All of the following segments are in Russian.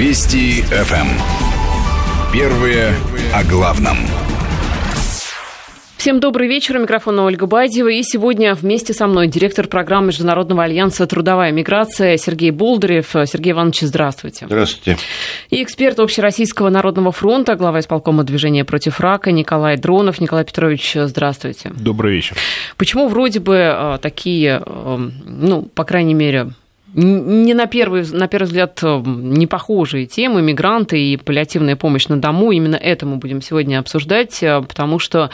Вести ФМ. Эм. Первые о главном. Всем добрый вечер. У микрофона Ольга Бадьева. И сегодня вместе со мной директор программы Международного альянса «Трудовая миграция» Сергей Болдырев. Сергей Иванович, здравствуйте. Здравствуйте. И эксперт Общероссийского народного фронта, глава исполкома движения против рака Николай Дронов. Николай Петрович, здравствуйте. Добрый вечер. Почему вроде бы э, такие, э, ну, по крайней мере, не на первый, на первый взгляд э, не похожие темы, мигранты и паллиативная помощь на дому. Именно это мы будем сегодня обсуждать, э, потому что,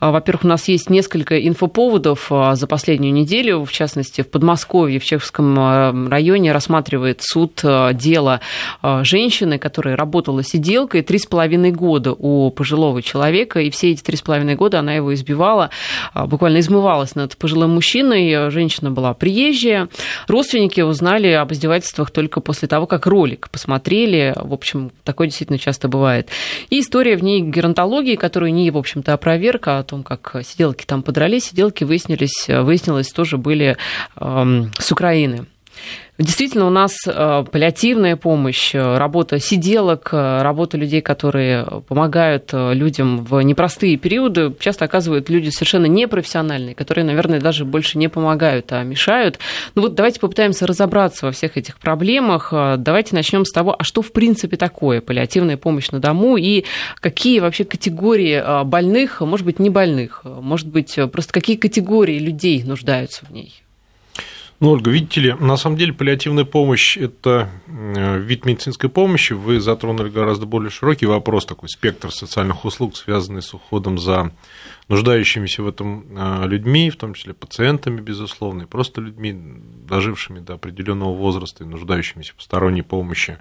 э, во-первых, у нас есть несколько инфоповодов за последнюю неделю. В частности, в Подмосковье, в Чеховском районе рассматривает суд дело женщины, которая работала сиделкой три с половиной года у пожилого человека, и все эти три с половиной года она его избивала, буквально измывалась над пожилым мужчиной. Женщина была приезжая, родственники узнали об издевательствах только после того, как ролик посмотрели. В общем, такое действительно часто бывает. И история в ней геронтологии, которую не, в общем-то, а о том, как сиделки там подрались. Сиделки выяснились, выяснилось, тоже были эм, с Украины. Действительно, у нас э, паллиативная помощь, э, работа сиделок, э, работа людей, которые помогают людям в непростые периоды, часто оказывают люди совершенно непрофессиональные, которые, наверное, даже больше не помогают, а мешают. Ну вот давайте попытаемся разобраться во всех этих проблемах. Давайте начнем с того, а что в принципе такое паллиативная помощь на дому и какие вообще категории больных, может быть, не больных, может быть, просто какие категории людей нуждаются в ней? Ну, Ольга, видите ли, на самом деле паллиативная помощь – это э, вид медицинской помощи. Вы затронули гораздо более широкий вопрос, такой спектр социальных услуг, связанный с уходом за нуждающимися в этом э, людьми, в том числе пациентами, безусловно, и просто людьми, дожившими до определенного возраста и нуждающимися в посторонней помощи.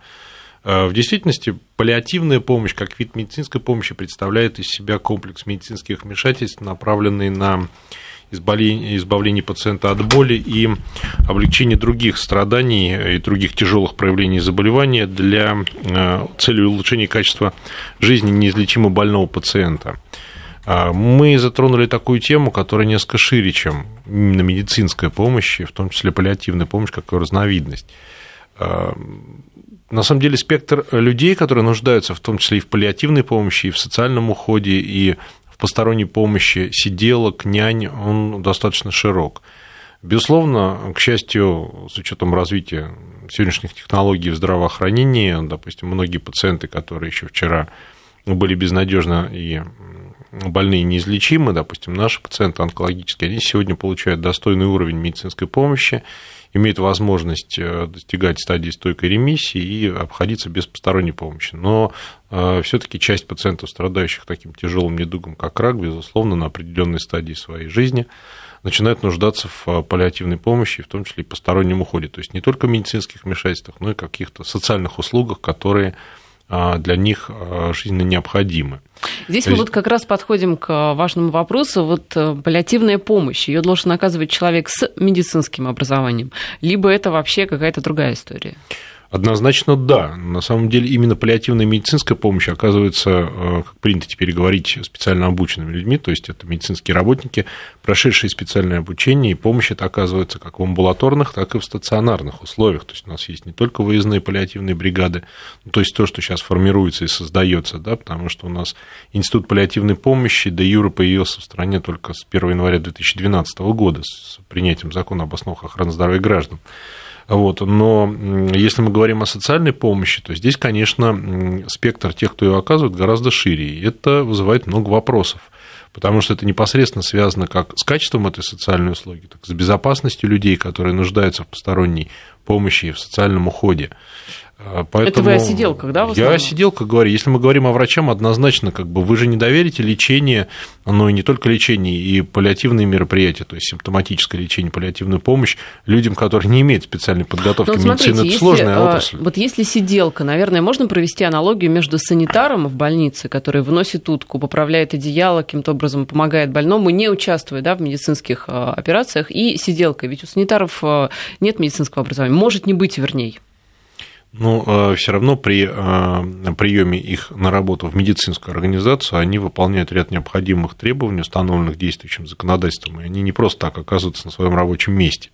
Э, в действительности паллиативная помощь как вид медицинской помощи представляет из себя комплекс медицинских вмешательств, направленный на избавление, пациента от боли и облегчение других страданий и других тяжелых проявлений заболевания для э, цели улучшения качества жизни неизлечимо больного пациента. А, мы затронули такую тему, которая несколько шире, чем именно медицинская помощь, в том числе паллиативная помощь, как разновидность. А, на самом деле спектр людей, которые нуждаются в том числе и в паллиативной помощи, и в социальном уходе, и посторонней помощи сиделок, нянь, он достаточно широк. Безусловно, к счастью, с учетом развития сегодняшних технологий в здравоохранении, допустим, многие пациенты, которые еще вчера были безнадежно и больные неизлечимы, допустим, наши пациенты онкологические, они сегодня получают достойный уровень медицинской помощи, имеют возможность э, достигать стадии стойкой ремиссии и обходиться без посторонней помощи. Но э, все-таки часть пациентов, страдающих таким тяжелым недугом, как рак, безусловно, на определенной стадии своей жизни начинают нуждаться в э, паллиативной помощи, в том числе и постороннем уходе. То есть не только в медицинских вмешательствах, но и каких-то социальных услугах, которые для них а, жизненно необходимы. Здесь мы вот как раз подходим к важному вопросу. Вот э, паллиативная помощь, ее должен оказывать человек с медицинским образованием, либо это вообще какая-то другая история? Однозначно да. На самом деле именно паллиативная медицинская помощь оказывается, э, как принято теперь говорить, специально обученными людьми, то есть это медицинские работники, прошедшие специальное обучение, и помощь это оказывается как в амбулаторных, так и в стационарных условиях. То есть у нас есть не только выездные паллиативные бригады, ну, то есть то, что сейчас формируется и создается, да, потому что у нас Институт паллиативной помощи, до юра появился в стране только с 1 января 2012 года с принятием закона об основах охраны здоровья граждан. Вот. Но если мы говорим о социальной помощи, то здесь, конечно, спектр тех, кто ее оказывает, гораздо шире. И это вызывает много вопросов потому что это непосредственно связано как с качеством этой социальной услуги, так и с безопасностью людей, которые нуждаются в посторонней помощи и в социальном уходе. Поэтому это вы о сиделках, да? Я о сиделках говорю. Если мы говорим о врачам, однозначно, как бы вы же не доверите лечение, но и не только лечение, и паллиативные мероприятия, то есть симптоматическое лечение, паллиативную помощь людям, которые не имеют специальной подготовки. Но, Медицина смотрите, это если, сложная а, отрасль. Вот если сиделка, наверное, можно провести аналогию между санитаром в больнице, который выносит утку, поправляет одеяло, каким-то образом помогает больному, не участвуя да, в медицинских а, операциях, и сиделкой. Ведь у санитаров а, нет медицинского образования, может не быть, вернее. Но э, все равно при э, приеме их на работу в медицинскую организацию они выполняют ряд необходимых требований, установленных действующим законодательством, и они не просто так оказываются на своем рабочем месте.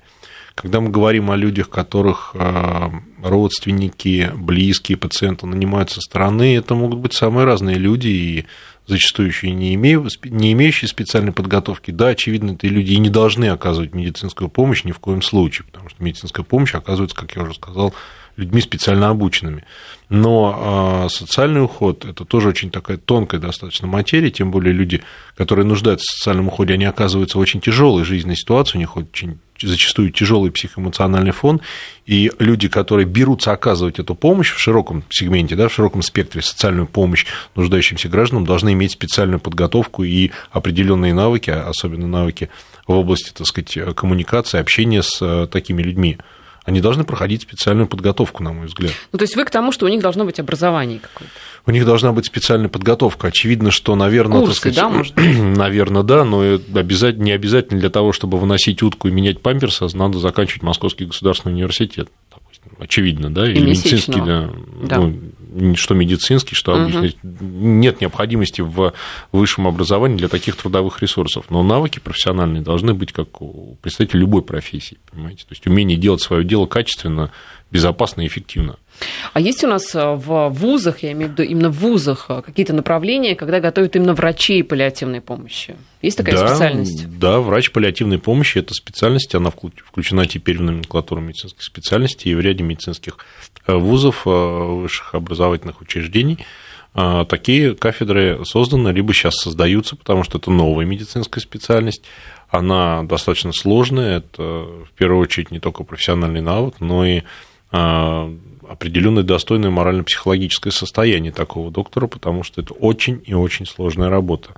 Когда мы говорим о людях, которых э, родственники, близкие пациенты нанимают со стороны, это могут быть самые разные люди, и зачастую еще не, имею, не имеющие специальной подготовки. Да, очевидно, эти люди и не должны оказывать медицинскую помощь ни в коем случае, потому что медицинская помощь оказывается, как я уже сказал, людьми специально обученными. Но э, социальный уход – это тоже очень такая тонкая достаточно материя, тем более люди, которые нуждаются в социальном уходе, они оказываются в очень тяжелой жизненной ситуации, у них очень зачастую тяжелый психоэмоциональный фон, и люди, которые берутся оказывать эту помощь в широком сегменте, да, в широком спектре социальную помощь нуждающимся гражданам, должны иметь специальную подготовку и определенные навыки, особенно навыки в области, так сказать, коммуникации, общения с э, такими людьми они должны проходить специальную подготовку, на мой взгляд. Ну, то есть вы к тому, что у них должно быть образование какое-то? У них должна быть специальная подготовка. Очевидно, что, наверное, Курсы, так сказать, да, может? наверное, да, но обязательно, не обязательно для того, чтобы выносить утку и менять памперсы, надо заканчивать Московский государственный университет. Допустим. Очевидно, да, или медицинский, да, да. Ну, что медицинский, что обычный. Угу. Нет необходимости в высшем образовании для таких трудовых ресурсов. Но навыки профессиональные должны быть как у представителя любой профессии, понимаете? То есть умение делать свое дело качественно, безопасно и эффективно. А есть у нас э, в вузах, я имею в виду именно в вузах, э, какие-то направления, когда готовят именно врачей паллиативной помощи? Есть такая да, специальность? Да, врач паллиативной помощи – это специальность, она включена теперь в номенклатуру медицинских специальностей и в ряде медицинских э, вузов, высших образовательных учреждений. Такие кафедры созданы, либо сейчас создаются, потому что это новая медицинская специальность, она достаточно сложная, это в первую очередь не только профессиональный навык, но и определенное достойное морально-психологическое состояние такого доктора, потому что это очень и очень сложная работа.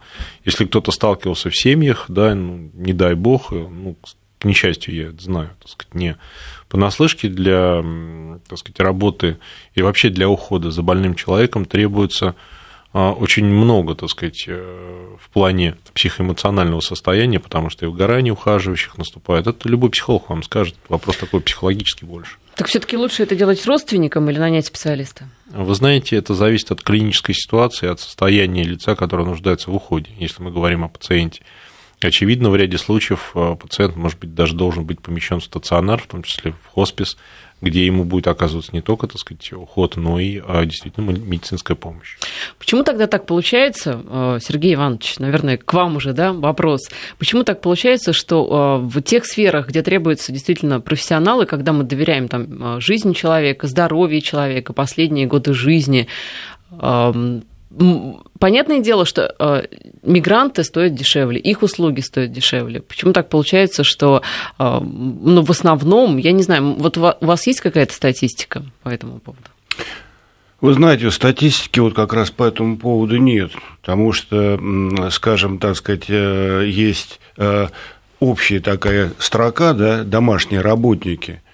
Если кто-то сталкивался в семьях, да, ну, не дай бог, ну, к несчастью, я это знаю, так сказать, не понаслышке для, так сказать, работы и вообще для ухода за больным человеком требуется а, очень много, так сказать, э, в плане психоэмоционального состояния, потому что и выгорание ухаживающих наступает. Это любой психолог вам скажет. Вопрос такой психологический больше. Так все-таки лучше это делать родственникам или нанять специалиста? Вы знаете, это зависит от клинической ситуации, от состояния лица, которое нуждается в уходе, если мы говорим о пациенте. Очевидно, в ряде случаев э, пациент, может быть, даже должен быть помещен в стационар, в том числе в хоспис, где ему будет оказываться не только, так сказать, уход, но и а, действительно медицинская помощь. Почему тогда так получается, э, Сергей Иванович, наверное, к вам уже, да, вопрос. Почему так получается, что э, в тех сферах, где требуются действительно профессионалы, когда мы доверяем там жизни человека, здоровье человека, последние годы жизни, эм, понятное дело, что э, мигранты стоят дешевле, их услуги стоят дешевле. Почему так получается, что э, ну, в основном, я не знаю, вот у вас есть какая-то статистика по этому поводу? Вы знаете, статистики вот как раз по этому поводу нет, потому что, скажем, так сказать, э, есть э, общая такая строка, да, домашние работники –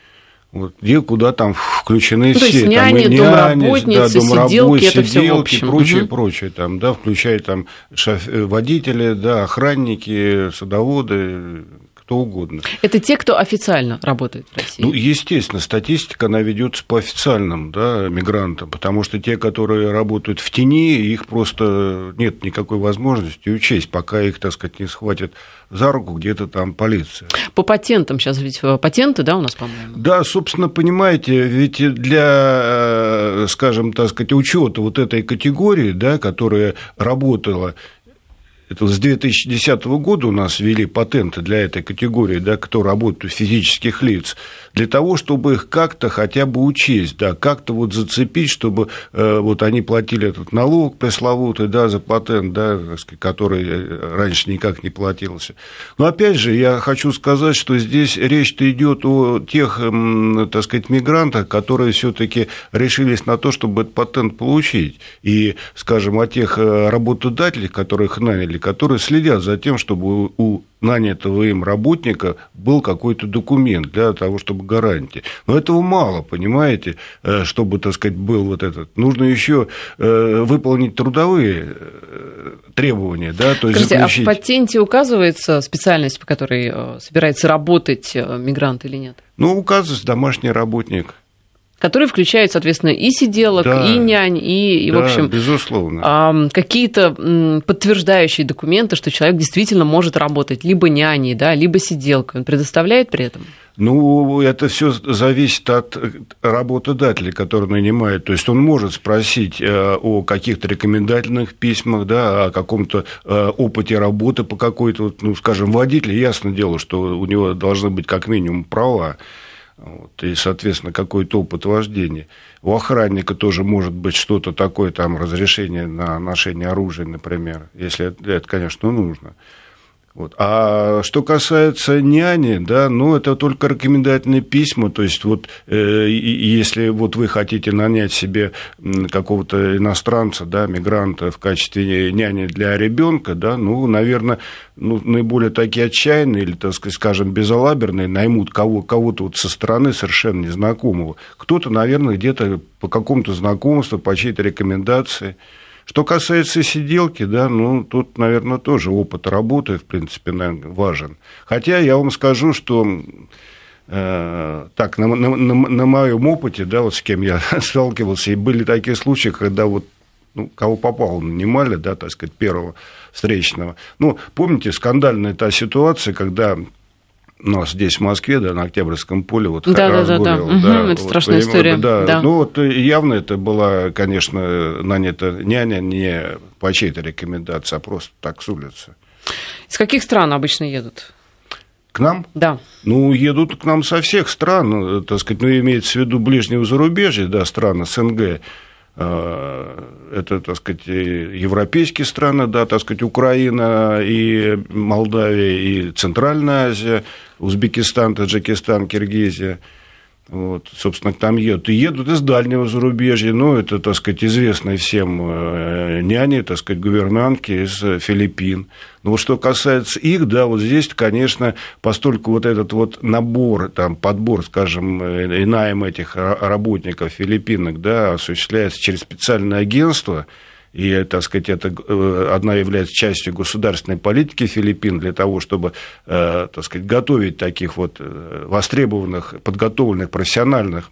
вот, где куда там включены ну, все. То есть няни, там, и няни, да, домработницы, сиделки, сиделки прочее, угу. прочее, там, да, включая там шоф... Э, водители, да, охранники, садоводы, кто угодно. Это те, кто официально работает в России? Ну, естественно, статистика, она ведется по официальным да, мигрантам, потому что те, которые работают в тени, их просто нет никакой возможности учесть, пока их, так сказать, не схватят за руку где-то там полиция. По патентам сейчас ведь э, патенты, да, у нас, по-моему? Да, собственно, понимаете, ведь для, э, скажем, так сказать, учета вот этой категории, да, которая работала это с 2010 года у нас ввели патенты для этой категории, да, кто работает у физических лиц для того, чтобы их как-то хотя бы учесть, да, как-то вот зацепить, чтобы э, вот они платили этот налог пресловутый, да, за патент, да, который э, раньше никак не платился. Но опять же, я хочу сказать, что здесь речь-то идет о тех, так сказать, мигрантах, которые все-таки решились на то, чтобы этот патент получить, и, скажем, о тех э, работодателях, которых наняли, которые следят за тем, чтобы у нанятого им работника был какой-то документ для того, чтобы гарантии. Но этого мало, понимаете, э, чтобы, так сказать, был вот этот. Нужно еще э, выполнить трудовые э, требования, да, то есть Скажите, заключить... а в патенте указывается специальность, по которой собирается работать мигрант или нет? Ну, указывается домашний работник. Который включает, соответственно, и сиделок, да. и нянь, и, и да, в общем, безусловно. какие-то подтверждающие документы, что человек действительно может работать либо няней, да, либо сиделкой. Он предоставляет при этом? Ну, это все зависит от работодателя, который нанимает. То есть он может спросить э, о каких-то рекомендательных письмах, да, о каком-то э, опыте работы по какой-то, ну, скажем, водителю. Ясно дело, что у него должны быть как минимум права. Вот, и, соответственно, какой-то опыт вождения. У охранника тоже может быть что-то такое, там, разрешение на ношение оружия, например, если это, это конечно, нужно. Вот. А что касается няни, да, ну, это только рекомендательные письма, то есть вот э, если вот вы хотите нанять себе какого-то иностранца, да, мигранта в качестве няни для ребенка, да, ну, наверное, ну, наиболее такие отчаянные или, так сказать, скажем, безалаберные наймут кого, кого-то вот со стороны совершенно незнакомого. Кто-то, наверное, где-то по какому-то знакомству, по чьей-то рекомендации – что касается сиделки, да, ну, тут, наверное, тоже опыт работы, в принципе, наверное, важен. Хотя я вам скажу, что э, так, на, на, на, моем опыте, да, вот с кем я сталкивался, и были такие случаи, когда вот ну, кого попало, нанимали, да, так сказать, первого встречного. Ну, помните, скандальная та ситуация, когда нас здесь, в Москве, да, на Октябрьском поле, вот да, да, да, да. Угу, это вот, страшная история. Да, да. Ну, вот явно это была, конечно, нанята няня не по чьей-то рекомендации, а просто так с улицы. Из каких стран обычно едут? К нам? Да. Ну, едут к нам со всех стран, так сказать, ну, имеется в виду ближнего зарубежья, да, стран СНГ. А, это, так сказать, европейские страны, да, так сказать, Украина и Молдавия, и Центральная Азия, Узбекистан, Таджикистан, Киргизия – вот, собственно, там едут. И едут из дальнего зарубежья, ну, это, так сказать, известные всем э, няни, так сказать, гувернантки из Филиппин. Но вот что касается их, да, вот здесь, конечно, постольку вот этот вот набор, там, подбор, скажем, э, и найм этих работников филиппинок, да, осуществляется через специальное агентство – и, так сказать, это э, одна является частью государственной политики Филиппин для того, чтобы, э, так сказать, готовить таких вот э, востребованных, подготовленных, профессиональных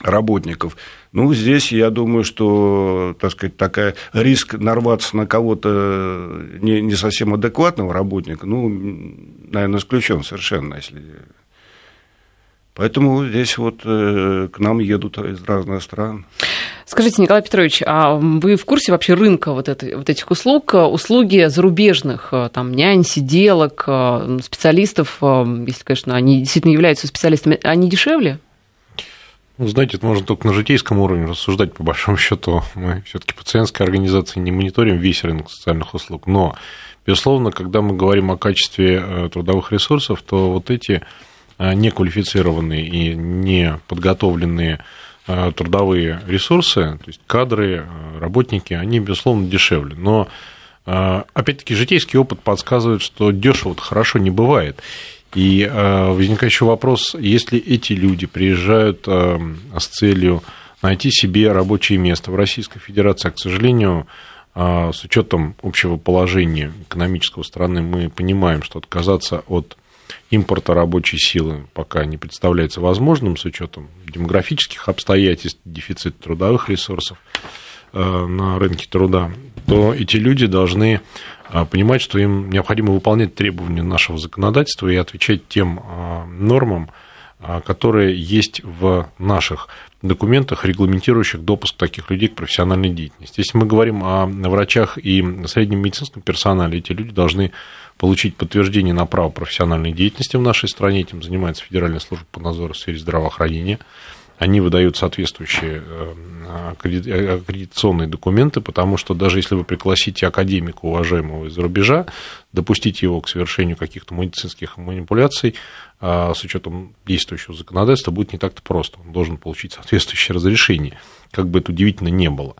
работников. Ну, здесь я думаю, что, так сказать, такая риск нарваться на кого-то не, не совсем адекватного работника, ну, наверное, исключен совершенно, если Поэтому здесь вот к нам едут из разных стран. Скажите, Николай Петрович, а вы в курсе вообще рынка вот, этой, вот этих услуг? Услуги зарубежных, э, там, нянь, сиделок, э, специалистов, э, если, конечно, они действительно являются специалистами, они дешевле? Ну, знаете, это можно только на житейском уровне рассуждать, по большому счету. Мы все-таки пациентской организации не мониторим весь рынок социальных услуг. Но, безусловно, когда мы говорим о качестве трудовых ресурсов, то вот эти неквалифицированные и неподготовленные Э, трудовые ресурсы, то есть кадры, э, работники, они, безусловно, дешевле. Но, э, опять-таки, житейский опыт подсказывает, что дешево хорошо не бывает. И возникает еще вопрос, если эти люди приезжают с целью найти себе рабочее место в Российской Федерации, а, к сожалению, с учетом общего положения экономического страны, мы понимаем, что отказаться от импорта рабочей силы пока не представляется возможным с учетом демографических обстоятельств, дефицита трудовых ресурсов э, на рынке труда, то эти люди должны э, понимать, что им необходимо выполнять требования нашего законодательства и отвечать тем э, нормам, которые есть в наших документах, регламентирующих допуск таких людей к профессиональной деятельности. Если мы говорим о врачах и среднем медицинском персонале, эти люди должны получить подтверждение на право профессиональной деятельности в нашей стране. Этим занимается Федеральная служба по надзору в сфере здравоохранения. Они выдают соответствующие э, аккредитационные документы, потому что даже если вы пригласите академика, уважаемого из-за рубежа, допустить его к совершению каких-то медицинских манипуляций э, с учетом действующего законодательства будет не так-то просто. Он должен получить соответствующее разрешение, как бы это удивительно не было.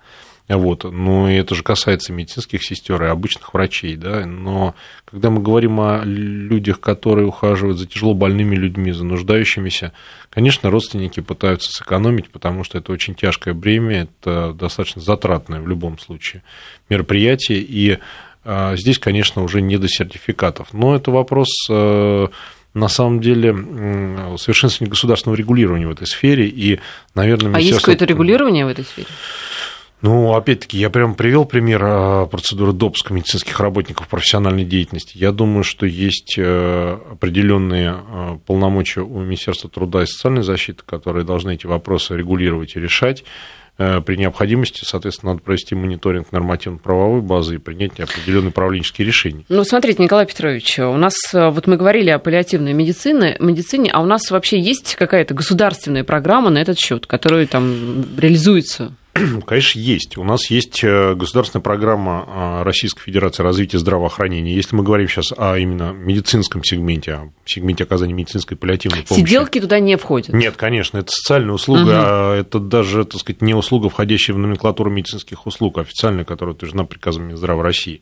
Вот. Но это же касается медицинских сестер и обычных врачей. Да? Но когда мы говорим о людях, которые ухаживают за тяжело больными людьми, за нуждающимися, конечно, родственники пытаются сэкономить, потому что это очень тяжкое бремя, это достаточно затратное в любом случае мероприятие. И а, здесь, конечно, уже не до сертификатов. Но это вопрос э, на самом деле совершенствование государственного регулирования в этой сфере. И, наверное, а есть какое-то регулирование в этой сфере? Ну, опять-таки, я прямо привел пример а, процедуры допуска медицинских работников профессиональной деятельности. Я думаю, что есть э, определенные э, полномочия у Министерства труда и социальной защиты, которые должны эти вопросы регулировать и решать. Э, при необходимости, соответственно, надо провести мониторинг нормативно-правовой базы и принять определенные управленческие решения. Ну, смотрите, Николай Петрович, у нас, вот мы говорили о паллиативной медицине, медицине, а у нас вообще есть какая-то государственная программа на этот счет, которая там реализуется? Конечно, есть. У нас есть э, государственная программа а, Российской Федерации развития здравоохранения. Если мы говорим сейчас о именно медицинском сегменте, о сегменте оказания медицинской паллиативной помощи. Сиделки туда не входят? Нет, конечно, это социальная услуга, угу. а это даже, так сказать, не услуга, входящая в номенклатуру медицинских услуг, а официальная, которая утверждена приказом Минздрава России.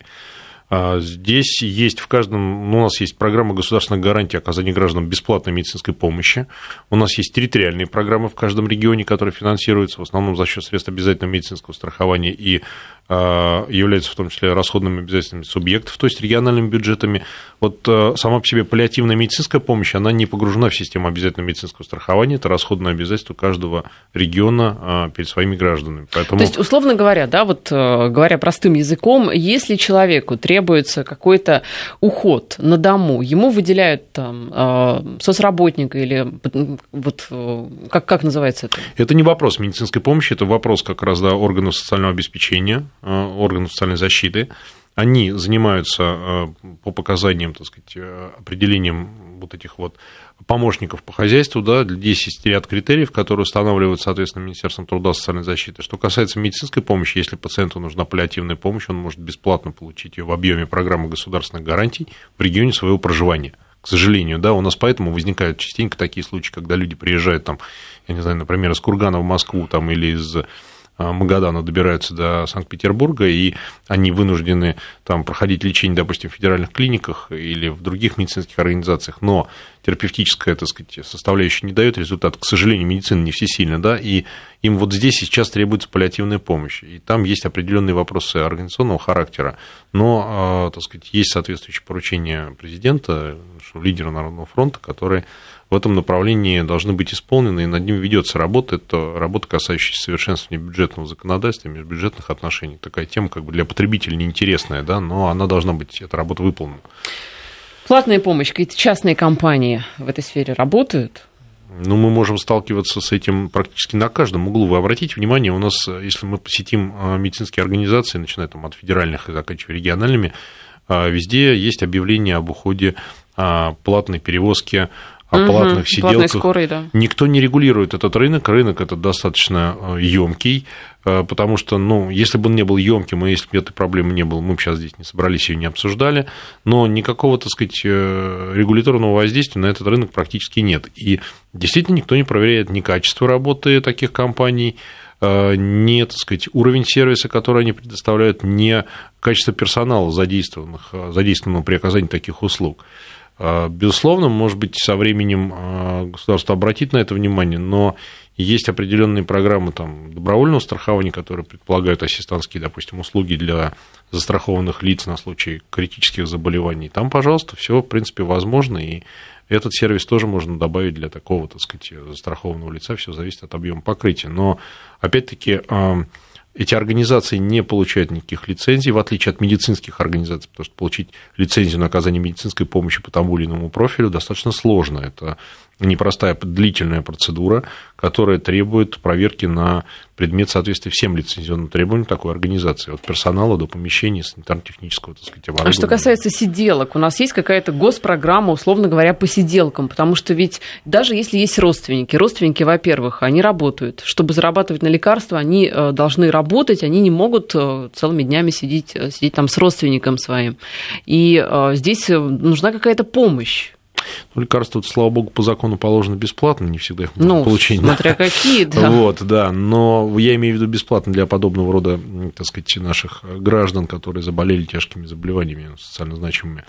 А, здесь есть в каждом, ну, у нас есть программа государственной гарантии оказания гражданам бесплатной медицинской помощи. У нас есть территориальные программы в каждом регионе, которые финансируются в основном за счет средств обязательного медицинского страхования и а, являются в том числе расходными обязательствами субъектов, то есть региональными бюджетами. Вот а, сама по себе паллиативная медицинская помощь, она не погружена в систему обязательного медицинского страхования, это расходное обязательство каждого региона перед своими гражданами. Поэтому... То есть, условно говоря, да, вот э, говоря простым языком, если человеку требуется какой-то уход на дому, ему выделяют там соцработника или вот э, как, как называется это? Это не вопрос медицинской помощи, это вопрос как раз да, органов социального обеспечения, Э, органов социальной защиты. Они занимаются э, по показаниям, так сказать, определением вот этих вот помощников по хозяйству, да, здесь есть ряд критериев, которые устанавливают, соответственно, Министерством труда и социальной защиты. Что касается медицинской помощи, если пациенту нужна паллиативная помощь, он может бесплатно получить ее в объеме программы государственных гарантий в регионе своего проживания. К сожалению, да, у нас поэтому возникают частенько такие случаи, когда люди приезжают там, я не знаю, например, из Кургана в Москву там, или из Магадана добираются до Санкт-Петербурга, и они вынуждены там проходить лечение, допустим, в федеральных клиниках или в других медицинских организациях, но терапевтическая, так сказать, составляющая не дает результат. К сожалению, медицина не всесильна, да, и им вот здесь сейчас требуется паллиативная помощь. И там есть определенные вопросы организационного характера, но, а, так сказать, есть соответствующее поручение президента, лидера Народного фронта, которые в этом направлении должны быть исполнены, и над ним ведется работа. Это работа, касающаяся совершенствования бюджетного законодательства, межбюджетных отношений. Такая тема как бы для потребителя неинтересная, да, но она должна быть, эта работа выполнена. Платная помощь, какие-то частные компании в этой сфере работают? Ну, мы можем сталкиваться с этим практически на каждом углу. Вы обратите внимание, у нас, если мы посетим а, медицинские организации, начиная там от федеральных и заканчивая региональными, а, везде есть объявление об уходе а, платной перевозки о платных угу, сиделках. Скорой, да. Никто не регулирует этот рынок. Рынок этот достаточно емкий, э, потому что, ну, если бы он не был емким, и если бы этой проблемы не было, мы бы сейчас здесь не собрались и не обсуждали, но никакого, так сказать, э, регуляторного воздействия на этот рынок практически нет. И действительно никто не проверяет ни качество работы таких компаний, э, не, так сказать, уровень сервиса, который они предоставляют, не качество персонала, задействованных, задействованного при оказании таких услуг. А, безусловно, может быть, со временем а, государство обратит на это внимание, но есть определенные программы там, добровольного страхования, которые предполагают ассистентские, допустим, услуги для застрахованных лиц на случай критических заболеваний. Там, пожалуйста, все, в принципе, возможно, и этот сервис тоже можно добавить для такого, так сказать, застрахованного лица, все зависит от объема покрытия. Но, опять-таки, эти организации не получают никаких лицензий, в отличие от медицинских организаций, потому что получить лицензию на оказание медицинской помощи по тому или иному профилю достаточно сложно. Это непростая длительная процедура, которая требует проверки на предмет соответствия всем лицензионным требованиям такой организации, от персонала до помещений, санитарно-технического, так сказать, оборудования. А что касается сиделок, у нас есть какая-то госпрограмма, условно говоря, по сиделкам, потому что ведь даже если есть родственники, родственники, во-первых, они работают, чтобы зарабатывать на лекарства, они э, должны работать, они не могут э, целыми днями сидеть, э, сидеть там с родственником своим. И здесь нужна какая-то помощь. Ну, лекарства, слава богу, по закону положено бесплатно, не всегда их можно ну, получить. смотря какие, да. Вот, да, но я имею в виду бесплатно для подобного рода, так сказать, наших граждан, которые заболели тяжкими заболеваниями социально значимыми.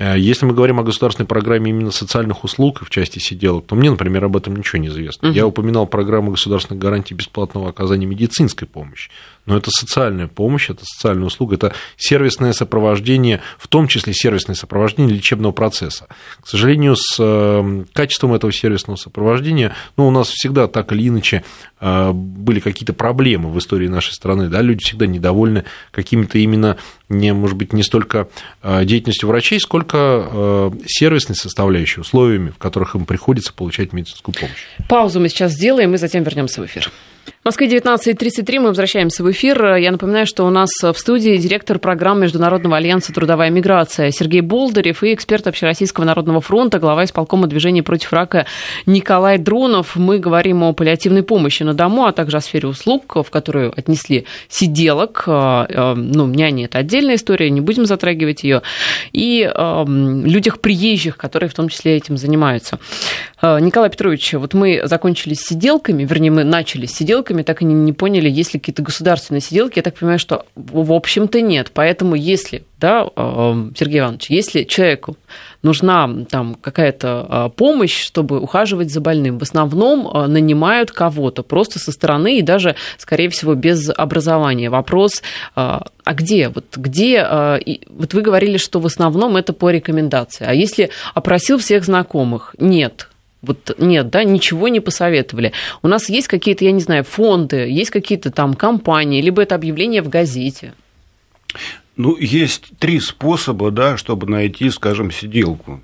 Э, если мы говорим о государственной программе именно социальных услуг в части сиделок, то мне, например, об этом ничего не известно. Угу. Я упоминал программу государственных гарантий бесплатного оказания медицинской помощи. Но это социальная помощь, это социальная услуга, это сервисное сопровождение, в том числе сервисное сопровождение лечебного процесса. К сожалению, с э, качеством этого сервисного сопровождения, ну, у нас всегда так или иначе э, были какие-то проблемы в истории нашей страны, да, люди всегда недовольны какими-то именно, не, может быть, не столько деятельностью врачей, сколько э, сервисной составляющей, условиями, в которых им приходится получать медицинскую помощь. Паузу мы сейчас сделаем и затем вернемся в эфир. В Москве 19.33 мы возвращаемся в эфир. Я напоминаю, что у нас в студии директор программы Международного альянса «Трудовая миграция» Сергей Болдырев и эксперт Общероссийского народного фронта, глава исполкома движения против рака Николай Дронов. Мы говорим о паллиативной помощи на дому, а также о сфере услуг, в которую отнесли сиделок. Э, э, ну, няни – это отдельная история, не будем затрагивать ее. И людях приезжих, которые в том числе этим занимаются. Николай Петрович, вот мы закончили с сиделками, вернее, мы начали с сиделками, так и не, не поняли, есть ли какие-то государственные сиделки. Я так понимаю, что в общем-то нет. Поэтому если, да, э, Сергей Иванович, если человеку нужна там какая-то э, помощь, чтобы ухаживать за больным, в основном нанимают кого-то просто со стороны и даже, скорее всего, без образования. Вопрос, а где? Вот где? Вот вы говорили, что в основном это по рекомендации. А если опросил всех знакомых? Нет вот нет, да, ничего не посоветовали. У нас есть какие-то, я не знаю, фонды, есть какие-то там компании, либо это объявление в газете. Ну, есть три способа, да, чтобы найти, скажем, сиделку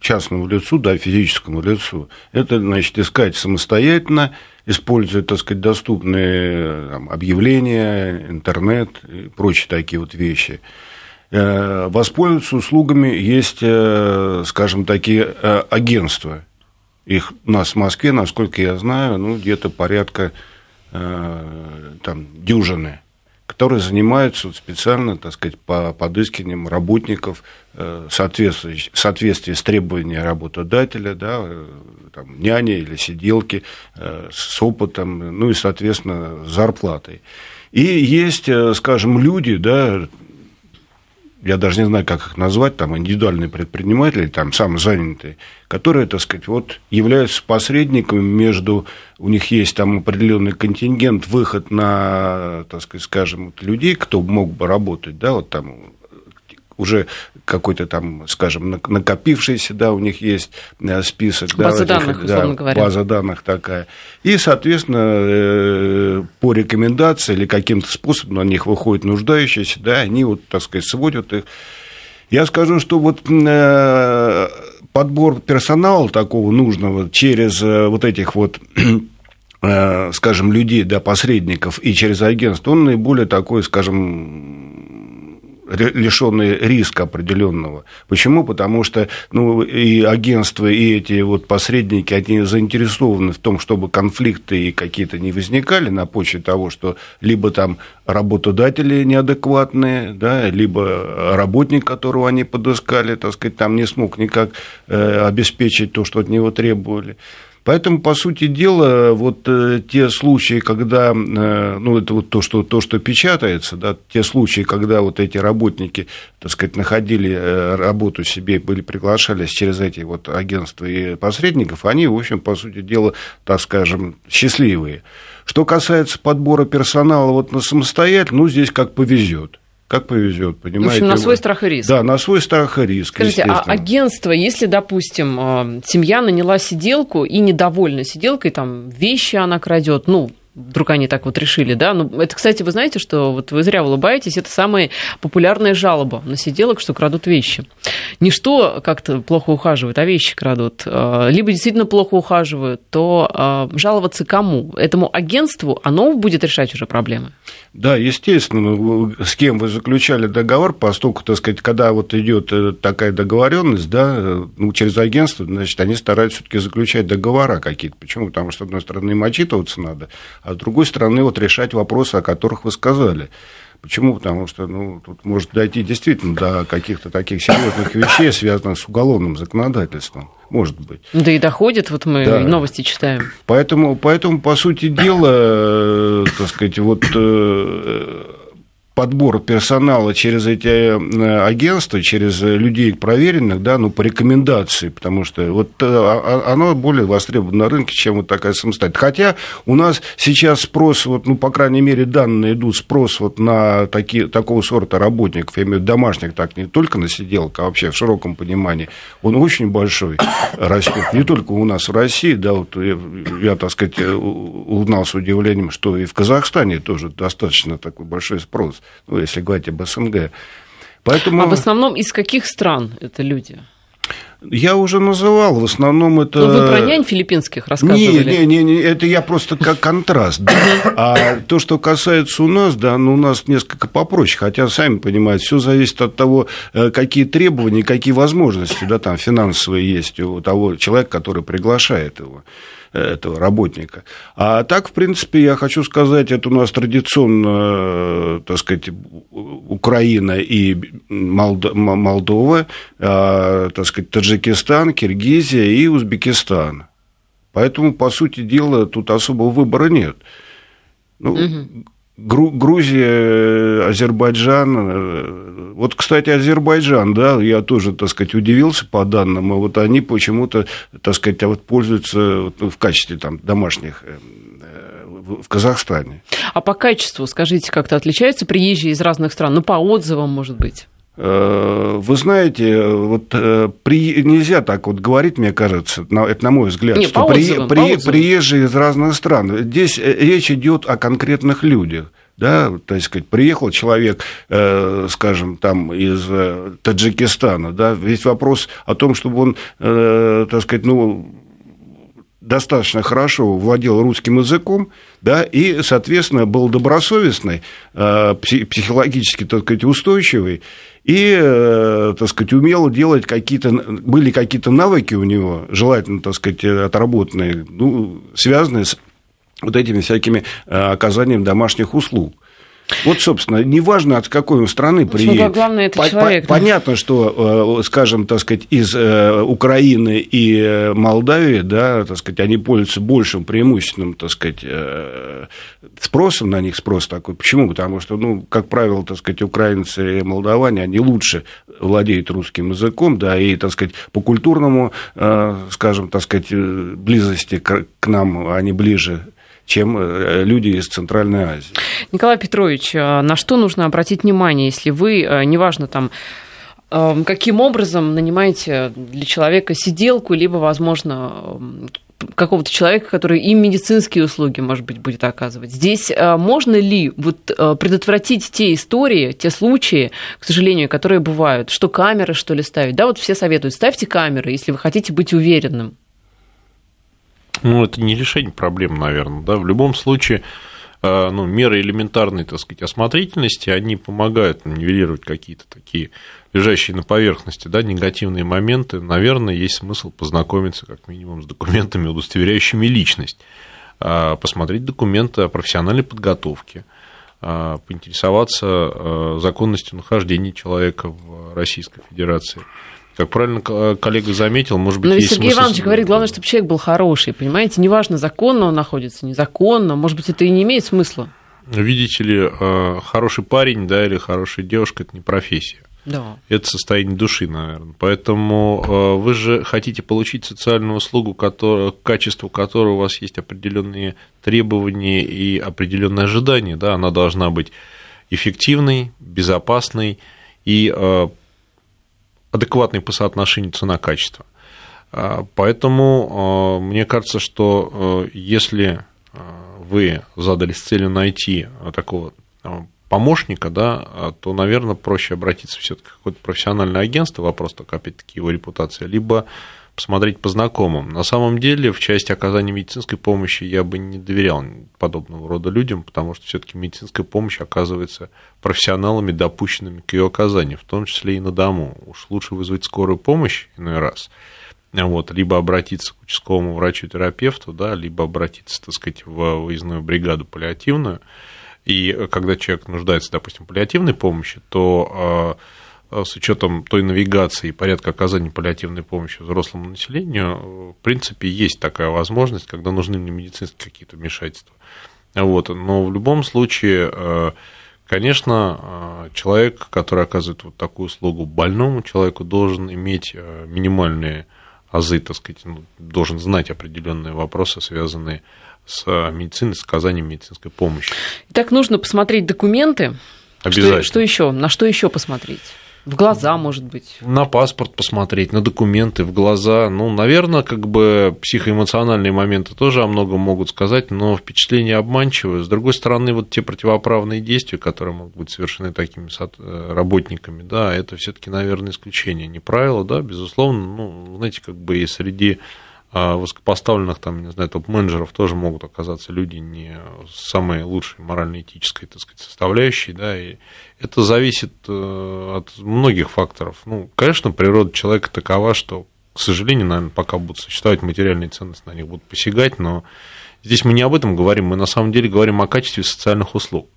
частному лицу, да, физическому лицу. Это, значит, искать самостоятельно, используя, так сказать, доступные там, объявления, интернет и прочие такие вот вещи. Э, воспользоваться услугами есть, э, скажем, такие э, агентства – их нас в Москве, насколько я знаю, ну, где-то порядка э, там, дюжины, которые занимаются специально, так сказать, по подыскиванием работников э, в соответствии с требованиями работодателя, да, э, там, няни или сиделки э, с опытом, ну и, соответственно, зарплатой. И есть, э, скажем, люди, да, я даже не знаю, как их назвать, там, индивидуальные предприниматели, там, самозанятые, которые, так сказать, вот, являются посредниками между, у них есть там определенный контингент, выход на, так сказать, скажем, людей, кто мог бы работать, да, вот там уже какой-то там, скажем, накопившийся, да, у них есть э, список. База да, данных, да, говоря. База данных такая. И, соответственно, э, по рекомендации или каким-то способом на них выходят нуждающиеся, да, они вот, так сказать, сводят их. Я скажу, что вот э, подбор персонала такого нужного через вот этих вот скажем, людей, да, посредников и через агентство, он наиболее такой, скажем, лишенные риска определенного. Почему? Потому что ну, и агентства, и эти вот посредники, они заинтересованы в том, чтобы конфликты и какие-то не возникали на почве того, что либо там работодатели неадекватные, да, либо работник, которого они подыскали, так сказать, там не смог никак э, обеспечить то, что от него требовали. Поэтому, по сути дела, вот э, те случаи, когда, э, ну, это вот то, что, то, что печатается, да, те случаи, когда вот эти работники, так сказать, находили э, работу себе, были приглашались через эти вот агентства и посредников, они, в общем, по сути дела, так скажем, счастливые. Что касается подбора персонала вот на самостоятельно, ну, здесь как повезет как повезет, понимаете? В общем, на свой страх и риск. Да, на свой страх и риск. Скажите, а агентство, если, допустим, э, семья наняла сиделку и недовольна сиделкой, там вещи она крадет, ну, вдруг они так вот решили, да. Ну, это, кстати, вы знаете, что вот вы зря улыбаетесь, это самая популярная жалоба на сиделок, что крадут вещи. Не что как-то плохо ухаживают, а вещи крадут. А, либо действительно плохо ухаживают, то а, жаловаться кому? Этому агентству оно будет решать уже проблемы? Да, естественно, ну, с кем вы заключали договор, поскольку, так сказать, когда вот идет э, такая договоренность, да, э, ну, через агентство, значит, они стараются все-таки заключать договора какие-то. Почему? Потому что, с одной стороны, им отчитываться надо, а с другой стороны, вот решать вопросы, о которых вы сказали. Почему? Потому что ну, тут может дойти действительно до каких-то таких серьезных вещей, связанных с уголовным законодательством. Может быть. Да и доходит, вот мы да. новости читаем. Поэтому, поэтому, по сути дела, э, так сказать, вот э, подбор персонала через эти э, агентства, через людей проверенных, да, ну, по рекомендации, потому что вот э, а, а, оно более востребовано на рынке, чем вот такая самостоятельность. Хотя у нас сейчас спрос, вот, ну, по крайней мере, данные идут, спрос вот на такие, такого сорта работников, я имею в виду домашних, так не только на сиделка, а вообще в широком понимании, он очень большой растет. Не только у нас в России, да, вот я, я так сказать, узнал с удивлением, что и в Казахстане тоже достаточно такой большой спрос ну, если говорить об СНГ. Поэтому... А в основном из каких стран это люди? Я уже называл, в основном это... Ну, вы про нянь филиппинских рассказывали. Не, не, не, это я просто как контраст. Да. А то, что касается у нас, да, ну, у нас несколько попроще, хотя, сами понимаете, все зависит от того, э, какие требования, какие возможности, да, там, финансовые есть у того человека, который приглашает его этого работника. А так, в принципе, я хочу сказать, это у нас традиционно, э, так сказать, Украина и Молдова, а, так сказать, Таджикистан, Киргизия и Узбекистан. Поэтому, по сути дела, тут особого выбора нет. Ну, угу. Грузия, Азербайджан. Э, вот, кстати, Азербайджан, да, я тоже, так сказать, удивился по данным, и вот они почему-то, так сказать, вот пользуются в качестве там, домашних э, в Казахстане. А по качеству, скажите, как-то отличаются приезжие из разных стран? Ну, по отзывам, может быть? Э, вы знаете, вот при... нельзя так вот говорить, мне кажется, это на мой взгляд, Не, что при... Отзывам, при... приезжие из разных стран. Здесь речь идет о конкретных людях да, то есть сказать, приехал человек, э, скажем, там из э, Таджикистана, да, весь вопрос о том, чтобы он, э, так сказать, ну, достаточно хорошо владел русским языком, да, и, соответственно, был добросовестный, психологически, так сказать, устойчивый, и, так сказать, умел делать какие-то, были какие-то навыки у него, желательно, так сказать, отработанные, ну, связанные с вот этими всякими э, оказанием домашних услуг. Вот, собственно, неважно, от какой он страны приедет. Главное, это по- человек. По- понятно, что, э, скажем, так сказать, из э, Украины и Молдавии, да, так сказать, они пользуются большим преимущественным, так сказать, спросом на них, спрос такой. Почему? Потому что, ну, как правило, так сказать, украинцы и молдаване, они лучше владеют русским языком, да, и, так сказать, по культурному, скажем, так сказать, близости к нам они ближе чем э, люди из Центральной Азии. Николай Петрович, а на что нужно обратить внимание, если вы, э, неважно там, э, каким образом нанимаете для человека сиделку, либо, возможно, какого-то человека, который им медицинские услуги, может быть, будет оказывать. Здесь можно ли вот предотвратить те истории, те случаи, к сожалению, которые бывают, что камеры, что ли, ставить? Да, вот все советуют, ставьте камеры, если вы хотите быть уверенным. Ну, это не решение проблем, наверное, да, в любом случае э, ну, меры элементарной, так сказать, осмотрительности, они помогают нивелировать какие-то такие лежащие на поверхности, да, негативные моменты, наверное, есть смысл познакомиться как минимум с документами, удостоверяющими личность, а, посмотреть документы о профессиональной подготовке, а, поинтересоваться э, законностью нахождения человека в Российской Федерации – как правильно коллега заметил, может быть, Но ведь Сергей смысл... Иванович говорит, главное, чтобы человек был хороший, понимаете? Неважно, законно он находится, незаконно, может быть, это и не имеет смысла. Видите ли, э, хороший парень, да, или хорошая девушка – это не профессия. Да. Это состояние души, наверное. Поэтому э, вы же хотите получить социальную услугу, который, к качеству которой у вас есть определенные требования и определенные ожидания. Да? Она должна быть эффективной, безопасной и э, адекватный по соотношению цена-качество. А, поэтому а, мне кажется, что а, если вы задались целью найти такого помощника, да, то, наверное, проще обратиться все-таки к какое-то профессиональное агентство, вопрос только, опять-таки, его репутация, либо посмотреть по знакомым. На самом деле, в части оказания медицинской помощи я бы не доверял подобного рода людям, потому что все-таки медицинская помощь оказывается профессионалами, допущенными к ее оказанию, в том числе и на дому. Уж лучше вызвать скорую помощь иной раз, вот, либо обратиться к участковому врачу-терапевту, да, либо обратиться, так сказать, в выездную бригаду паллиативную. И когда человек нуждается, допустим, в паллиативной помощи, то а, Э, с учетом той навигации и порядка оказания паллиативной помощи взрослому населению, в принципе, есть такая возможность, когда нужны мне медицинские какие-то вмешательства. Вот. Но в любом случае, э, Конечно, человек, который оказывает вот такую услугу больному человеку, должен иметь минимальные азы, так сказать, ну, должен знать определенные вопросы, связанные с медициной, с оказанием медицинской помощи. Так нужно посмотреть документы. Обязательно. Что, что еще? На что еще посмотреть? В глаза, может быть. На паспорт посмотреть, на документы, в глаза. Ну, наверное, как бы психоэмоциональные моменты тоже о многом могут сказать, но впечатление обманчивое. С другой стороны, вот те противоправные действия, которые могут быть совершены такими э, работниками, да, это все таки наверное, исключение, не правило, да, безусловно. Ну, знаете, как бы и среди а высокопоставленных, там, не знаю, топ-менеджеров тоже могут оказаться люди не самой лучшей морально-этической, так сказать, составляющей, да, и это зависит э, от многих факторов. Ну, конечно, природа человека такова, что, к сожалению, наверное, пока будут существовать материальные ценности, на них будут посягать, но здесь мы не об этом говорим, мы на самом деле говорим о качестве социальных услуг.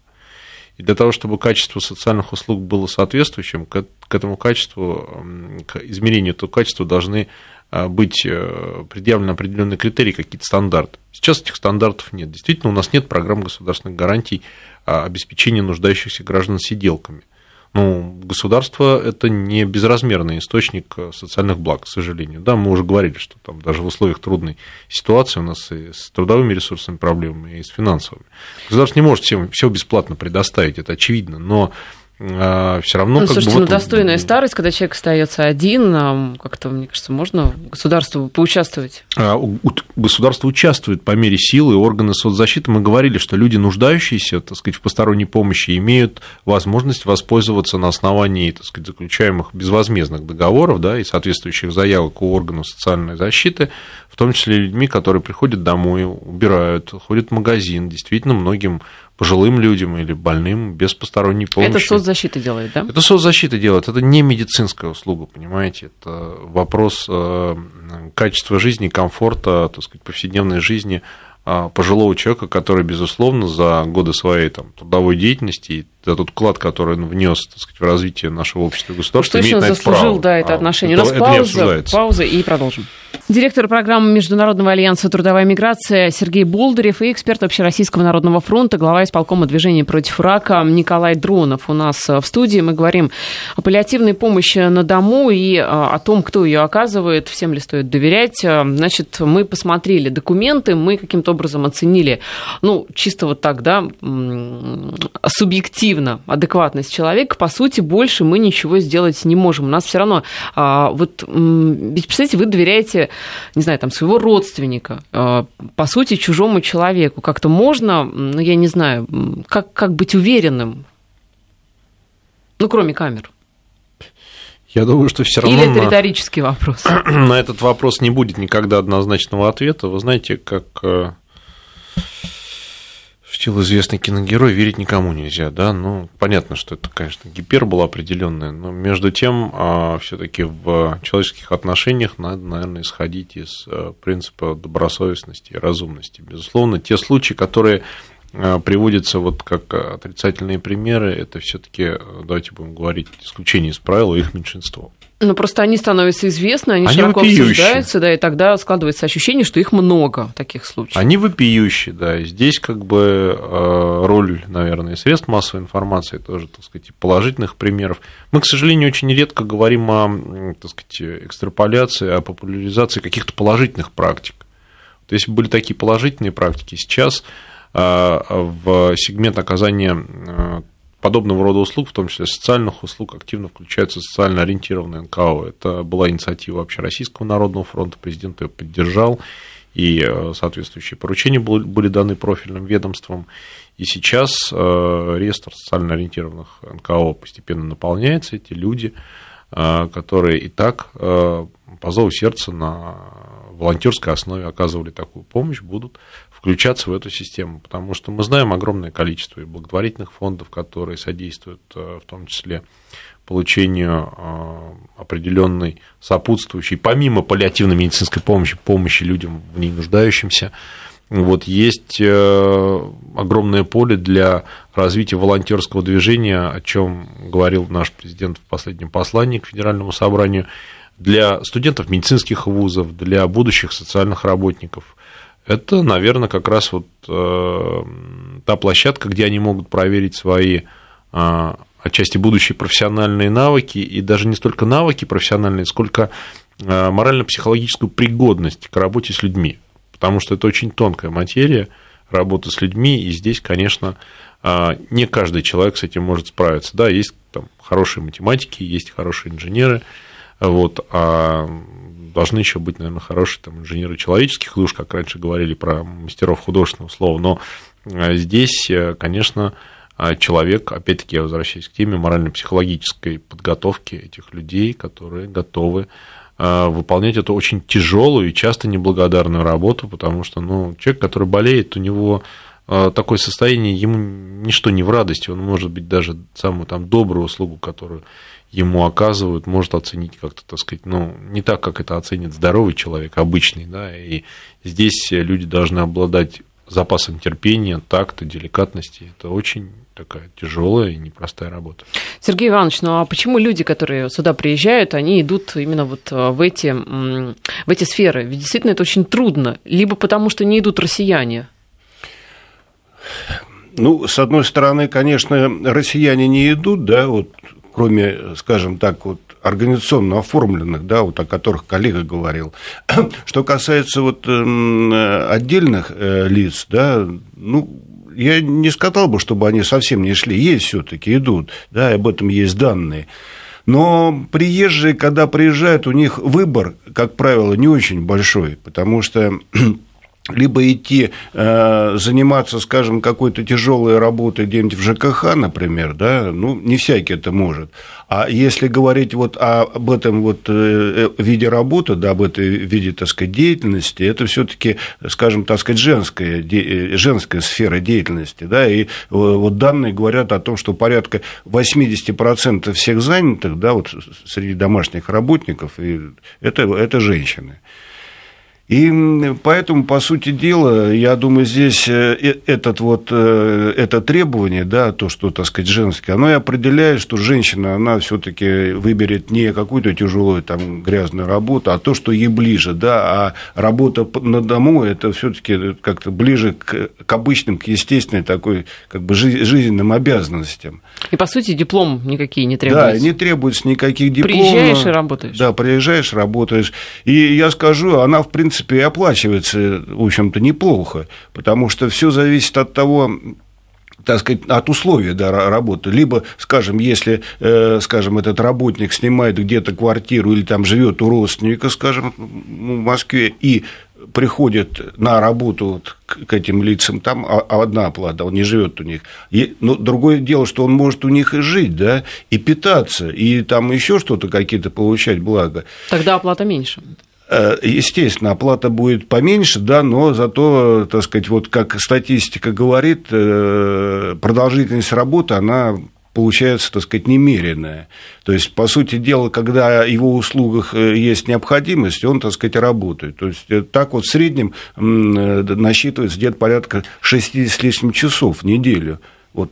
И для того, чтобы качество социальных услуг было соответствующим, к этому качеству, к измерению этого качества должны быть э, предъявлены определенные критерии, какие-то стандарты. Сейчас этих стандартов нет. Действительно, у нас нет программ государственных гарантий а, обеспечения нуждающихся граждан сиделками. Ну, государство – это не безразмерный источник э, социальных благ, к сожалению. Да, мы уже говорили, что там даже в условиях трудной ситуации у нас и с трудовыми ресурсами проблемы, и с финансовыми. Государство не может всем все бесплатно предоставить, это очевидно, но а, все равно... Ну, слушайте, ну, достойная старость, когда человек остается один, как-то, мне кажется, можно государству поучаствовать? А, государство участвует по мере силы, органы соцзащиты. Мы говорили, что люди, нуждающиеся, так сказать, в посторонней помощи, имеют возможность воспользоваться на основании, так сказать, заключаемых безвозмездных договоров, да, и соответствующих заявок у органов социальной защиты, в том числе людьми, которые приходят домой, убирают, ходят в магазин. Действительно, многим пожилым людям или больным без посторонней помощи. Это соцзащита делает, да? Это соцзащита делает, это не медицинская услуга, понимаете, это вопрос э, качества жизни, комфорта, так сказать, повседневной жизни а, пожилого человека, который, безусловно, за годы своей там, трудовой деятельности за тот вклад, который он внес так сказать, в развитие нашего общества и государства, имеет на это заслужил, право. да, это а, отношение. Это, У нас это пауза, пауза и продолжим. Директор программы Международного альянса «Трудовая миграция» Сергей Болдырев и эксперт Общероссийского народного фронта, глава исполкома движения против рака Николай Дронов у нас в студии. Мы говорим о паллиативной помощи на дому и а, о том, кто ее оказывает, всем ли стоит доверять. Значит, мы посмотрели документы, мы каким-то образом оценили, ну, чисто вот так, да, субъективно адекватность человека. По сути, больше мы ничего сделать не можем. У нас все равно, а, вот, ведь, представляете, вы доверяете не знаю, там, своего родственника, э, по сути, чужому человеку. Как-то можно, ну, я не знаю, как, как быть уверенным? Ну, кроме камер. Я думаю, что все равно... Или это риторический вопрос? На этот вопрос не будет никогда однозначного ответа. Вы знаете, как Шутил известный киногерой, верить никому нельзя, да, ну, понятно, что это, конечно, гипербола определенная, но между тем, а, все таки в человеческих отношениях надо, наверное, исходить из э, принципа добросовестности и разумности. Безусловно, те случаи, которые э, приводятся вот как отрицательные примеры, это все таки э, давайте будем говорить, исключение из правила, их меньшинство. Ну, просто они становятся известны, они, они широко вопиющие. обсуждаются, да, и тогда складывается ощущение, что их много таких случаев. Они вопиющие, да, и здесь как бы э, роль, наверное, средств массовой информации тоже, так сказать, положительных примеров. Мы, к сожалению, очень редко говорим о, так сказать, экстраполяции, о популяризации каких-то положительных практик. То есть были такие положительные практики, сейчас в сегмент оказания э, подобного рода услуг, в том числе социальных услуг, активно включаются социально ориентированные НКО. Это была инициатива вообще Российского народного фронта, президент ее поддержал, и э, соответствующие поручения были даны профильным ведомствам. И сейчас э, реестр социально ориентированных НКО постепенно наполняется. Эти люди, э, которые и так по зову сердца на волонтерской основе оказывали такую помощь, будут включаться в эту систему, потому что мы знаем огромное количество и благотворительных фондов, которые содействуют э, в том числе получению э, определенной сопутствующей, помимо паллиативной медицинской помощи, помощи людям в ней нуждающимся, вот есть э, огромное поле для развития волонтерского движения, о чем говорил наш президент в последнем послании к Федеральному собранию, для студентов медицинских вузов, для будущих социальных работников – это, наверное, как раз вот э, та площадка, где они могут проверить свои отчасти будущие профессиональные навыки, и даже не столько навыки профессиональные, сколько морально-психологическую пригодность к работе с людьми. Потому что это очень тонкая материя, работа с людьми, и здесь, конечно, не каждый человек с этим может справиться. Да, есть там хорошие математики, есть хорошие инженеры, вот, а должны еще быть, наверное, хорошие там, инженеры человеческих душ, как раньше говорили про мастеров художественного слова, но а, здесь, э, конечно, а, человек, опять-таки я возвращаюсь к теме морально-психологической подготовки этих людей, которые готовы а, выполнять эту очень тяжелую и часто неблагодарную работу, потому что ну, человек, который болеет, у него такое состояние, ему ничто не в радости, он может быть даже самую там добрую услугу, которую ему оказывают, может оценить как-то, так сказать, ну, не так, как это оценит здоровый человек, обычный, да, и здесь люди должны обладать запасом терпения, такта, деликатности. Это очень такая тяжелая и непростая работа. Сергей Иванович, ну а почему люди, которые сюда приезжают, они идут именно вот э, в эти, в эти сферы? Ведь действительно это очень трудно. Либо потому, что не идут россияне. Ну, с одной стороны, конечно, россияне не идут, да, вот кроме, скажем так, вот организационно оформленных, да, вот о которых коллега говорил. Что касается вот эм, отдельных э, лиц, да, ну, я не сказал бы, чтобы они совсем не шли, есть все-таки идут, да, об этом есть данные. Но приезжие, когда приезжают, у них выбор, как правило, не очень большой, потому что либо идти э, заниматься, скажем, какой-то тяжелой работой где-нибудь в ЖКХ, например, да, ну, не всякий это может. А если говорить вот об этом вот э, виде работы, да, об этой виде, так сказать, деятельности, это все таки скажем, так сказать, женская, э, женская сфера деятельности, да, и вот данные говорят о том, что порядка 80% всех занятых, да, вот среди домашних работников, и это, это женщины. И поэтому, по сути дела, я думаю, здесь э, э, этот вот, э, это требование, да, то, что, так сказать, женское, оно и определяет, что женщина, она все таки выберет не какую-то тяжелую, там, грязную работу, а то, что ей ближе, да, а работа на дому, это все таки как-то ближе к, к обычным, к естественной такой, как бы, жизненным обязанностям. И, по сути, диплом никакие не требуются. Да, не требуется никаких дипломов. Приезжаешь и работаешь. Да, приезжаешь, работаешь. И я скажу, она, в принципе, принципе, и оплачивается, в общем-то, неплохо, потому что все зависит от того, так сказать, от условий да, работы. Либо, скажем, если, э, скажем, этот работник снимает где-то квартиру или там живет у родственника, скажем, в Москве, и приходит на работу вот к этим лицам, там одна оплата, он не живет у них. Но другое дело, что он может у них и жить, да, и питаться, и там еще что-то какие-то получать благо. Тогда оплата меньше. Э, естественно, оплата будет поменьше, да, но зато, так сказать, вот как статистика говорит, э, продолжительность работы, она получается, так сказать, немеренная. То есть, по сути дела, когда его услугах э, есть необходимость, он, так сказать, работает. То есть, так вот в среднем насчитывается где-то порядка 60 с лишним часов в неделю. Вот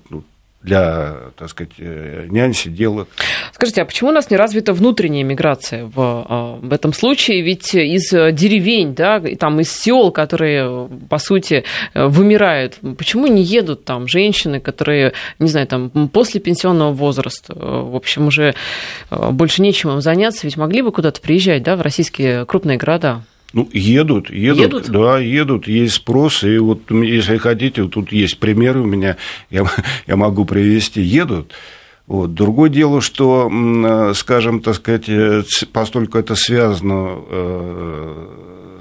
для, так сказать, э, нянь, сиделок. Скажите, а почему у нас не развита внутренняя миграция в, а, в этом случае? Ведь из деревень, да, там из сел, которые, по сути, вымирают, почему не едут там женщины, которые, не знаю, там после пенсионного возраста, в общем, уже э, больше нечем им заняться, ведь могли бы куда-то приезжать, да, в российские крупные города? Ну, едут, едут, едут, да, едут, есть спрос, и вот если хотите, вот тут есть примеры у меня, я, я могу привести, едут. Вот. Другое дело, что, скажем, так сказать, э, поскольку это связано э,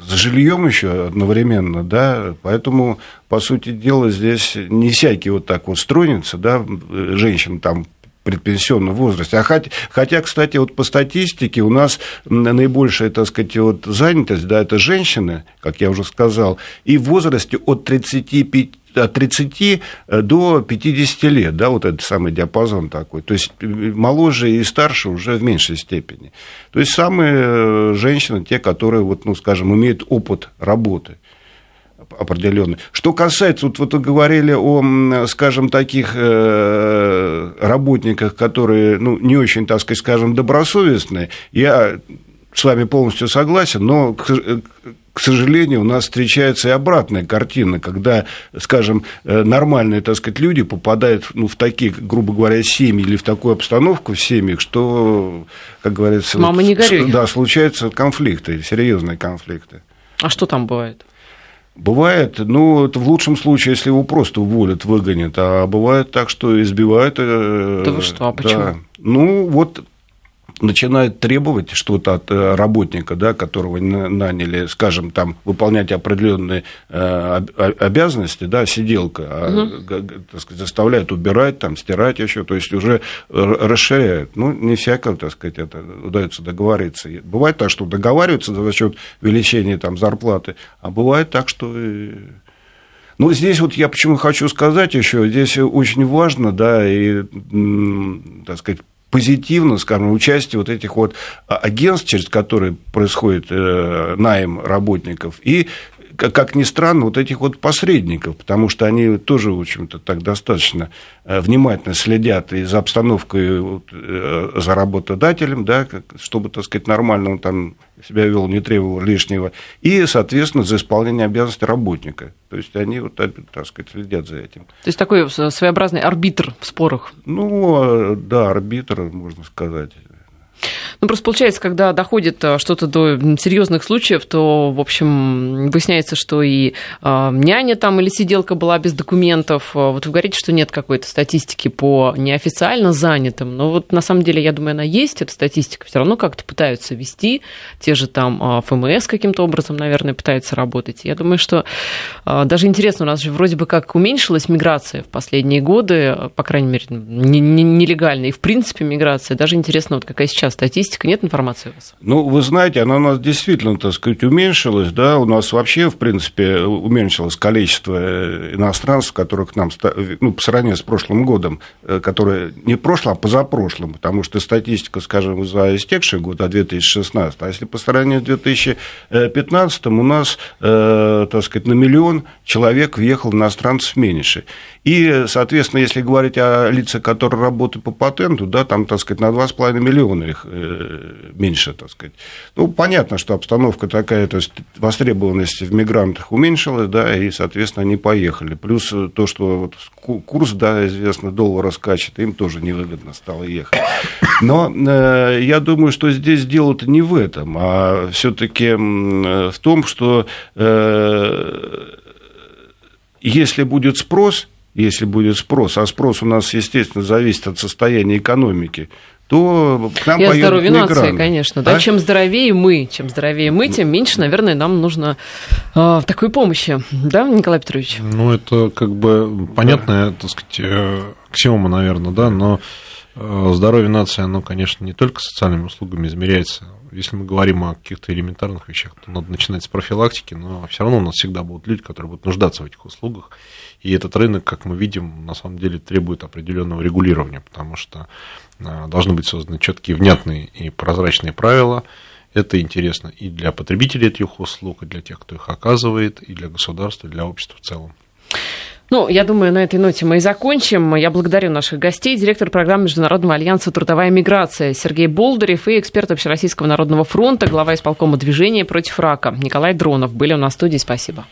с жильем еще одновременно, да, поэтому, по сути дела, здесь не всякий вот так вот стронется, да, женщин там предпенсионном возрасте. А хотя, хотя, кстати, вот по статистике у нас наибольшая, так сказать, вот занятость, да, это женщины, как я уже сказал, и в возрасте от 35 от 30 до 50 лет, да, вот этот самый диапазон такой. То есть моложе и старше уже в меньшей степени. То есть самые э, женщины, те, которые, вот, ну, скажем, имеют опыт работы определенный. Что касается, вот, вот вы говорили о, скажем, таких э, работниках, которые, ну, не очень, так сказать, скажем, добросовестные, я с вами полностью согласен, но, к сожалению, у нас встречается и обратная картина, когда, скажем, э, нормальные, так сказать, люди попадают ну, в такие, грубо говоря, семьи или в такую обстановку в семьях, что, как говорится... Мама, не горюй. Да, случаются конфликты, серьезные конфликты. А что там бывает? Бывает, ну, это в лучшем случае, если его просто уволят, выгонят, а бывает так, что избивают. Э, да вы что, а почему? Да. Ну, вот начинает требовать что-то от э, работника, да, которого наняли, скажем, там, выполнять определенные э, обязанности, да, сиделка, угу. так сказать, заставляет убирать, там, стирать еще, то есть уже расширяют. Ну, не всяко, так сказать, это удается договориться. Бывает так, что договариваются за счет увеличения там, зарплаты, а бывает так, что ну, здесь вот я почему хочу сказать еще, здесь очень важно, да, и, так сказать, позитивно, скажем, участие вот этих вот агентств, через которые происходит э, найм работников, и как ни странно, вот этих вот посредников, потому что они тоже, в общем-то, так достаточно э, внимательно следят и за обстановкой, вот, э, за работодателем, да, чтобы, так сказать, нормально он там себя вел, не требовал лишнего, и, соответственно, за исполнение обязанностей работника. То есть они, вот, так сказать, следят за этим. То есть такой своеобразный арбитр в спорах. Ну, да, арбитр, можно сказать. Ну, просто получается, когда доходит э, что-то до серьезных случаев, то, в общем, выясняется, что и э, няня там или сиделка была без документов. Э, вот вы говорите, что нет какой-то статистики по неофициально занятым, но вот на самом деле, я думаю, она есть, эта статистика все равно как-то пытаются вести, те же там ФМС каким-то образом, наверное, пытаются работать. Я думаю, что даже интересно, у нас же вроде бы как уменьшилась миграция в последние годы, по крайней мере, нелегальная, и в принципе миграция. Даже интересно, вот какая сейчас статистика статистика, нет информации у вас? Ну, вы знаете, она у нас действительно, так сказать, уменьшилась, да, у нас вообще, в принципе, уменьшилось количество э, иностранцев, которых к нам, ну, по сравнению с прошлым годом, э, которые не прошлым, а позапрошлым, потому что статистика, скажем, за истекший год, а 2016, а если по сравнению с 2015, у нас, э, так сказать, на миллион человек въехал иностранцев меньше. И, соответственно, если говорить о лицах, которые работают по патенту, да, там, так сказать, на 2,5 миллиона их э, меньше, так сказать. Ну, понятно, что обстановка такая, то есть востребованность в мигрантах уменьшилась, да, и, соответственно, они поехали. Плюс то, что вот курс, да, известно, доллара скачет, им тоже невыгодно стало ехать. Но э, я думаю, что здесь дело-то не в этом, а все-таки в том, что э, если будет спрос, если будет спрос, а спрос у нас, естественно, зависит от состояния экономики, то к нам И здоровье нации, конечно. Да? А? Чем здоровее мы, чем здоровее мы, тем меньше, наверное, нам нужно э, такой помощи. Да, Николай Петрович? Ну, это как бы понятная, так сказать, э, аксиома, наверное, да, но э, здоровье нации, оно, конечно, не только социальными услугами измеряется. Если мы говорим о каких-то элементарных вещах, то надо начинать с профилактики, но все равно у нас всегда будут люди, которые будут нуждаться в этих услугах. И этот рынок, как мы видим, на самом деле требует определенного регулирования, потому что а, должны быть созданы четкие, внятные и прозрачные правила. Это интересно и для потребителей этих услуг, и для тех, кто их оказывает, и для государства, и для общества в целом. Ну, я думаю, на этой ноте мы и закончим. Я благодарю наших гостей, директор программы Международного альянса «Трудовая миграция» Сергей Болдырев и эксперт Общероссийского народного фронта, глава исполкома движения против рака Николай Дронов были у нас в студии. Спасибо.